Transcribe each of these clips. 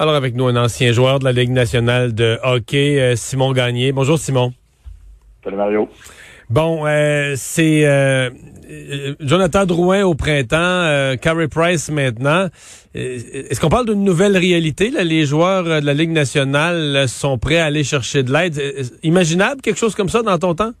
Alors avec nous un ancien joueur de la Ligue nationale de hockey, euh, Simon Gagné. Bonjour Simon. Salut Mario. Bon, euh, c'est euh, Jonathan Drouin au printemps, Carey Price maintenant. Est-ce qu'on parle d'une nouvelle réalité? Là? Les joueurs de la Ligue nationale sont prêts à aller chercher de l'aide. Imaginable quelque chose comme ça dans ton temps?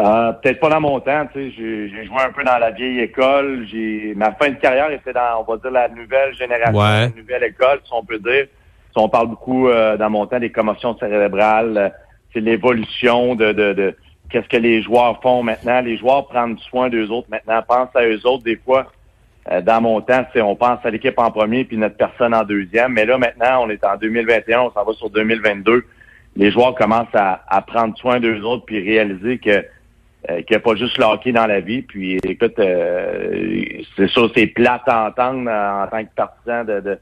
Euh, peut-être pas dans mon temps, tu sais, j'ai joué un peu dans la vieille école. J'ai ma fin de carrière était dans, on va dire, la nouvelle génération, la nouvelle école, si on peut dire. Si on parle beaucoup euh, dans mon temps des commotions cérébrales, euh, c'est l'évolution de, de, de qu'est-ce que les joueurs font maintenant. Les joueurs prennent soin d'eux autres maintenant, pensent à eux autres des fois. dans mon temps, c'est on pense à l'équipe en premier puis notre personne en deuxième. Mais là maintenant, on est en 2021, on s'en va sur 2022. Les joueurs commencent à, à prendre soin d'eux autres puis réaliser que euh, qu'il n'y a pas juste le hockey dans la vie. Puis écoute, euh, c'est sûr, c'est plate à entendre en tant que partisan de,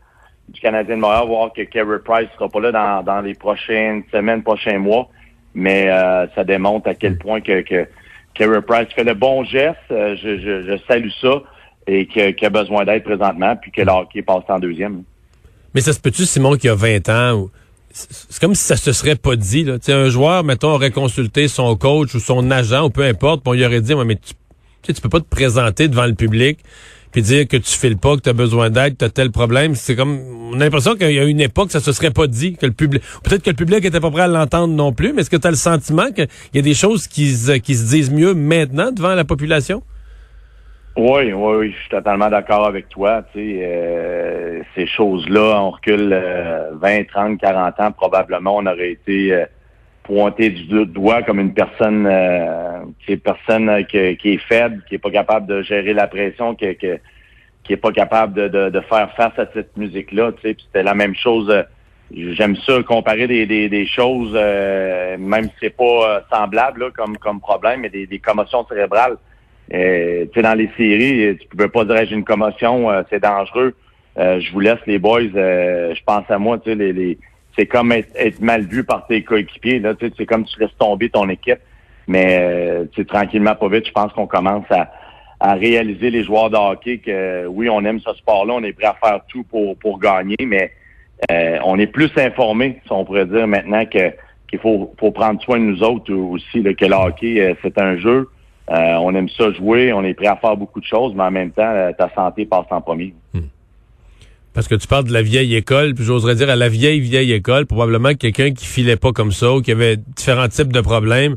du Canadien de Montréal, voir que Carey Price sera pas là dans, dans les prochaines semaines, prochains mois. Mais euh, ça démontre à quel point que, que Carey Price fait le bon geste. Je, je, je salue ça et qu'il a besoin d'aide présentement, puis que le hockey passe en deuxième. Mais ça se peut-tu, Simon, qui a 20 ans, ou c'est comme si ça se serait pas dit. Là. un joueur, mettons, aurait consulté son coach ou son agent ou peu importe, puis on lui aurait dit, mais tu, tu peux pas te présenter devant le public puis dire que tu files pas, que tu as besoin d'aide, que tu as tel problème. C'est comme on a l'impression qu'il y a une époque, ça se serait pas dit, que le public. Peut-être que le public était pas prêt à l'entendre non plus, mais est-ce que tu le sentiment qu'il y a des choses qui, qui se disent mieux maintenant devant la population? Oui, oui, oui, je suis totalement d'accord avec toi. Tu sais, euh, ces choses-là, on recule 20, 30, 40 ans, probablement, on aurait été euh, pointé du doigt comme une personne euh, qui est personne euh, qui, est faible, qui est pas capable de gérer la pression, qui, qui, est pas capable de, de, faire face à cette musique-là. Tu sais, c'était la même chose. J'aime ça comparer des, des, des choses, même si c'est pas semblable là, comme, comme problème, mais des, des commotions cérébrales euh, tu sais, dans les séries, tu pouvais pas dire j'ai une commotion, euh, c'est dangereux. Euh, je vous laisse les boys. je pense à moi, tu sais, les, les c'est comme être, mal vu par tes coéquipiers. Là, c'est comme tu laisses tomber ton équipe. Mais sais, tranquillement, pas vite, je pense qu'on commence à, à réaliser les joueurs de hockey que oui, on aime ce sport-là, on est prêt à faire tout pour, pour gagner, mais on est plus informé, si on pourrait dire maintenant que qu'il faut, faut prendre soin de nous autres aussi, là, que le hockey, c'est un jeu. Euh, on aime ça jouer, on est prêt à faire beaucoup de choses, mais en même temps, euh, ta santé passe en premier. Hmm. Parce que tu parles de la vieille école, puis j'oserais dire à la vieille, vieille école, probablement quelqu'un qui filait pas comme ça ou qui avait différents types de problèmes,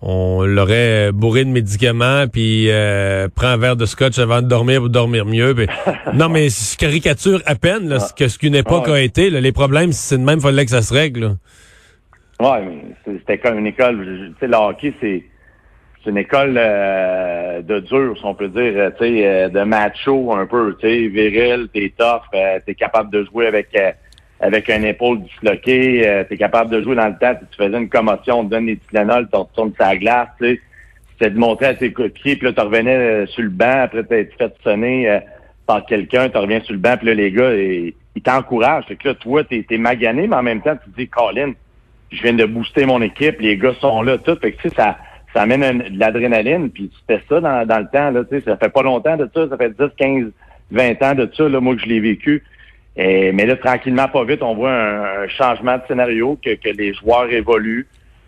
on l'aurait bourré de médicaments, puis euh, prend un verre de scotch avant de dormir pour dormir mieux. non, mais je caricature à peine là, que ce qu'une époque a été. les problèmes, c'est de même, fallait que ça se règle. Oui, mais c'était comme une école. Tu sais, le hockey, c'est c'est une école euh, de dur, si on peut dire, euh, tu sais, euh, de macho un peu, tu sais, viril, t'es tough, t'es capable de jouer avec avec un épaule disloquée, t'es capable de jouer dans le temps, tu faisais une commotion, on te donne des Tylenol, tu retournes sa glace, tu sais, c'était de montrer à tes coéquipiers, puis là, tu revenais sur le banc, après t'as été fait sonner par quelqu'un, tu reviens sur le banc, puis là, les gars, ils, t'encouragent. Fait que là, toi, t'es es magané, mais en même temps, tu te dis, Colin, je viens de booster mon équipe, les gars sont là, tout. Fait que, tu sais, ça ça amène de l'adrénaline, puis tu fais ça dans, dans le temps, là, tu sais, ça fait pas longtemps de ça, ça fait 10, 15, 20 ans de ça, là, moi, que je l'ai vécu. Et, mais là, tranquillement, pas vite, on voit un, changement de scénario, que, que les joueurs évoluent.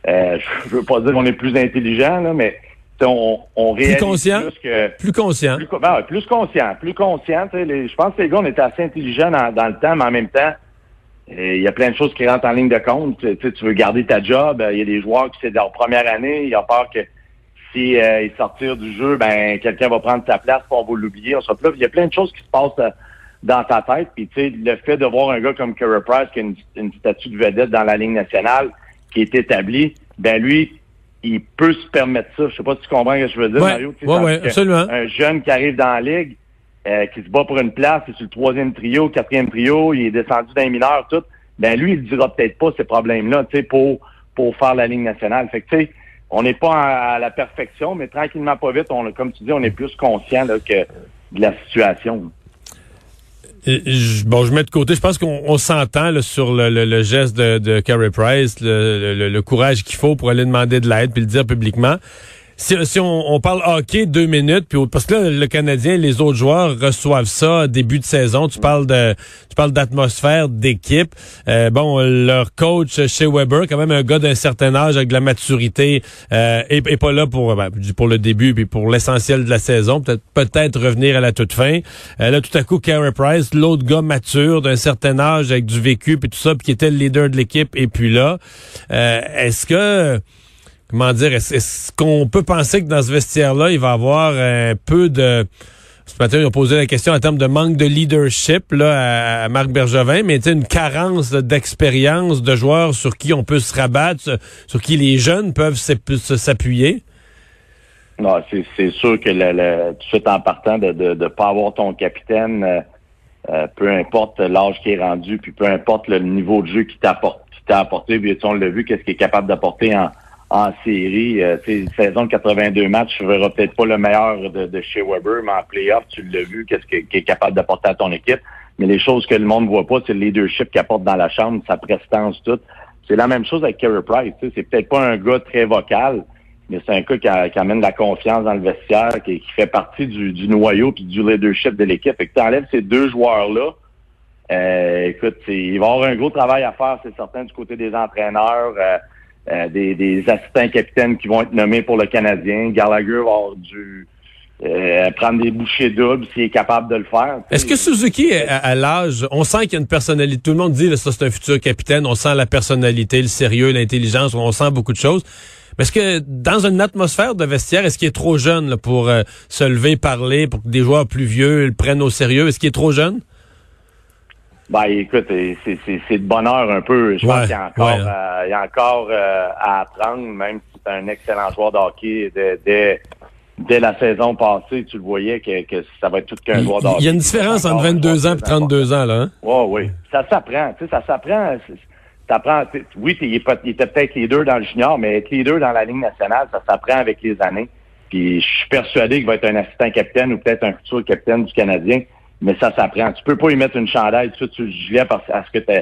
Euh, je veux pas dire qu'on est plus intelligent, là, mais on, on réalise plus conscient, plus que plus conscient, plus, ben, plus conscient, plus conscient. Les, je pense que les gars, on était assez intelligents dans, dans le temps, mais en même temps, il y a plein de choses qui rentrent en ligne de compte. Tu, tu veux garder ta job. Il y a des joueurs qui c'est leur première année. Il y a peur que si euh, ils sortirent du jeu, ben quelqu'un va prendre sa place, pour on va l'oublier. On Il y a plein de choses qui se passent euh, dans ta tête. Puis tu sais, le fait de voir un gars comme Kerry Price qui a une, statue de vedette dans la ligne nationale qui est établie, ben lui, il peut se permettre ça. Je sais pas si tu comprends ce que je veux dire, Mario. Ouais, absolument. Un jeune qui arrive dans la ligue, euh, qui se bat pour une place, c'est sur le troisième trio, quatrième trio, il est descendu d'un mineur, tout, ben lui, il dira peut-être pas ces problèmes-là, tu sais, pour, pour faire la ligne nationale. Fait que, tu sais, on n'est pas à, la perfection, mais tranquillement, pas vite, on, comme tu dis, on est plus conscient là, que de la situation. bon, je mets de côté. Je pense qu'on s'entend sur le, geste de, de Carey Price, le courage qu'il faut pour aller demander de l'aide puis le dire publiquement si, on, parle hockey deux minutes, puis parce que là, le Canadien, les autres joueurs reçoivent ça début de saison. Tu parles de, tu parles d'atmosphère, d'équipe. Euh, bon, leur coach chez Weber, quand même un gars d'un certain âge avec de la maturité, euh, et, pas là pour, ben, pour le début, puis pour l'essentiel de la saison. Peut-être, peut-être revenir à la toute fin. Euh, là, tout à coup, Carey Price, l'autre gars mature d'un certain âge avec du vécu, puis tout ça, puis qui était le leader de l'équipe, et puis là, euh, est-ce que comment dire, est-ce qu'on peut penser que dans ce vestiaire-là, il va y avoir un peu de... Ce matin, ils ont posé la question en termes de manque de leadership là, à, Marc Bergevin, mais une carence d'expérience de joueurs sur qui on peut se rabattre, sur qui les jeunes peuvent s'appuyer? Non, c'est sûr que le, tout de suite en partant de ne pas avoir ton capitaine, euh, euh, peu importe l'âge qui est rendu, puis peu importe le niveau de jeu qui t'a apporté, puis on l'a vu, qu'est-ce qu'il est capable d'apporter en, en série. Euh, saison de 82 matchs, je verrai peut-être pas le meilleur de, chez Weber, mais en playoff, tu l'as vu, qu'est-ce qu'il est capable d'apporter à ton équipe. Mais les choses que le monde voit pas, c'est le leadership qu'il apporte dans la chambre, sa prestance, tout. C'est la même chose avec Kerry Price. C'est peut-être pas un gars très vocal, mais c'est un gars qui, amène de la confiance dans le vestiaire, qui, fait partie du, noyau puis du leadership de l'équipe. Et que tu enlèves ces deux joueurs-là, euh, écoute, il va y avoir un gros travail à faire, c'est certain, du côté des entraîneurs. Euh, euh, des, assistants capitaines qui vont être nommés pour le Canadien. Gallagher va avoir dû euh, prendre des bouchées doubles s'il est capable de le faire. Est-ce que Suzuki, à, l'âge, on sent qu'il y a une personnalité, tout le monde dit que ça c'est un futur capitaine, on sent la personnalité, le sérieux, l'intelligence, on sent beaucoup de choses. Mais est-ce que dans une atmosphère de vestiaire, est-ce qu'il est trop jeune pour euh, se lever, parler, pour que des joueurs plus vieux le prennent au sérieux? Est-ce qu'il est trop jeune? Ben écoute, c'est de bonheur un peu. Je pense qu'il y a encore, euh, il y a encore euh, à apprendre, même si c'est un excellent joueur de hockey dès, dès, la saison passée, tu le voyais que, que ça va être tout qu'un joueur de hockey. Il y a une différence entre 22 ans et 32 ans, là. Hein? Ouais, oui, Ça s'apprend. Tu sais, ça s'apprend. Oui, il était peut-être leader dans le junior, mais être leader dans la ligne nationale, ça s'apprend avec les années. Puis je suis persuadé qu'il va être un assistant capitaine ou peut-être un futur capitaine du Canadien mais ça s'apprend. Tu peux pas y mettre une chandail tout sur le gilet parce que tu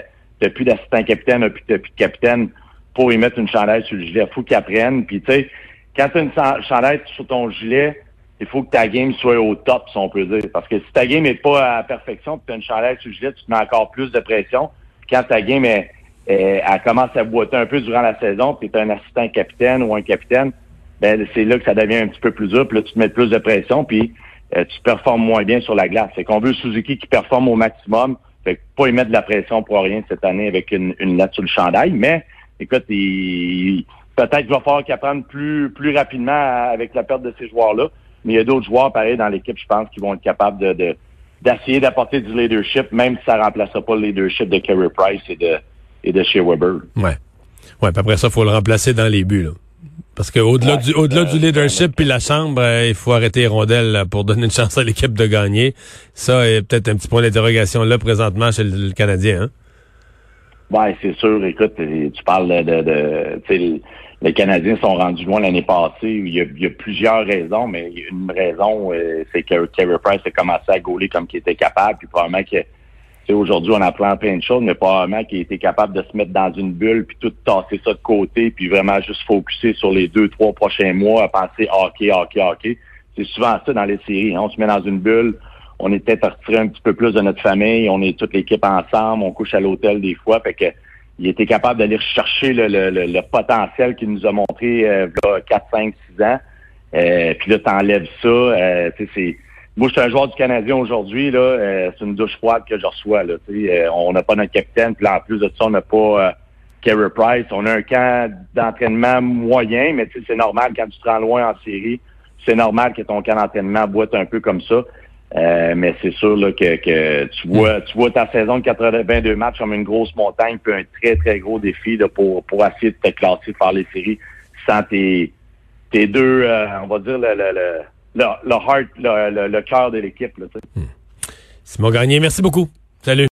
n'as plus d'assistant capitaine, tu plus, plus de capitaine pour y mettre une chandail sur le gilet. Il faut qu'ils apprennent. Puis tu sais, quand tu as une chandail sur ton gilet, il faut que ta game soit au top, si on peut dire. Parce que si ta game n'est pas à perfection, tu as une chandail sur le gilet, tu te mets encore plus de pression. quand ta game est, elle commence à boiter un peu durant la saison, puis tu es un assistant capitaine ou un capitaine, ben c'est là que ça devient un petit peu plus dur, puis là, tu te mets plus de pression, puis euh, tu performes moins bien sur la glace. C'est qu'on veut Suzuki qui performe au maximum. Fait que pas y mettre de la pression pour rien cette année avec une, une lettre sur le chandail. Mais écoute, il, peut-être qu'il va falloir qu'il apprenne plus, plus rapidement avec la perte de ces joueurs-là. Mais il y a d'autres joueurs, pareil, dans l'équipe, je pense, qui vont être capables de, d'essayer d'apporter du leadership, même si ça ne remplacera pas le leadership de Kerry Price et de, et de Shea Weber. Ouais. Ouais, après ça, il faut le remplacer dans les buts, là. Parce qu'au-delà du, au-delà du leadership puis la chambre, euh, il faut arrêter les rondelles pour donner une chance à l'équipe de gagner. Ça est peut-être un petit point d'interrogation là présentement chez le, Canadien. Hein? Ouais, c'est sûr. Écoute, tu parles de, de, les Canadiens sont rendus loin l'année passée. Il y, a, plusieurs raisons, mais une raison, euh, c'est que Carey Price a commencé à gauler comme qu'il était capable, puis probablement que aujourd'hui, on apprend plein de choses, mais probablement qu'il était capable de se mettre dans une bulle puis tout tasser ça de côté puis vraiment juste focuser sur les deux, trois prochains mois à penser hockey, hockey, hockey. C'est souvent ça dans les séries. Hein. On se met dans une bulle, on est peut-être retiré un petit peu plus de notre famille, on est toute l'équipe ensemble, on couche à l'hôtel des fois. Fait que il était capable d'aller chercher le, le, le, potentiel qu'il nous a montré euh, 4, 5, 6 ans. Euh, puis là, t'enlèves ça. Euh, c'est moi, je suis un joueur du Canadien aujourd'hui. Là, euh, c'est une douche froide que je reçois. Là, euh, on n'a pas notre capitaine. Puis en plus de ça, on n'a pas euh, Price. On a un camp d'entraînement moyen, mais c'est normal quand tu te rends loin en série. C'est normal que ton camp d'entraînement boite un peu comme ça. Euh, mais c'est sûr là, que, que, tu vois tu vois ta saison de 82 matchs comme une grosse montagne, puis un très, très gros défi là, pour, pour essayer de te classer, faire les séries sans tes, tes deux, on va dire, le, le, le le, le heart, le, cœur de l'équipe. Hmm. Simon Gagné, merci beaucoup. Salut.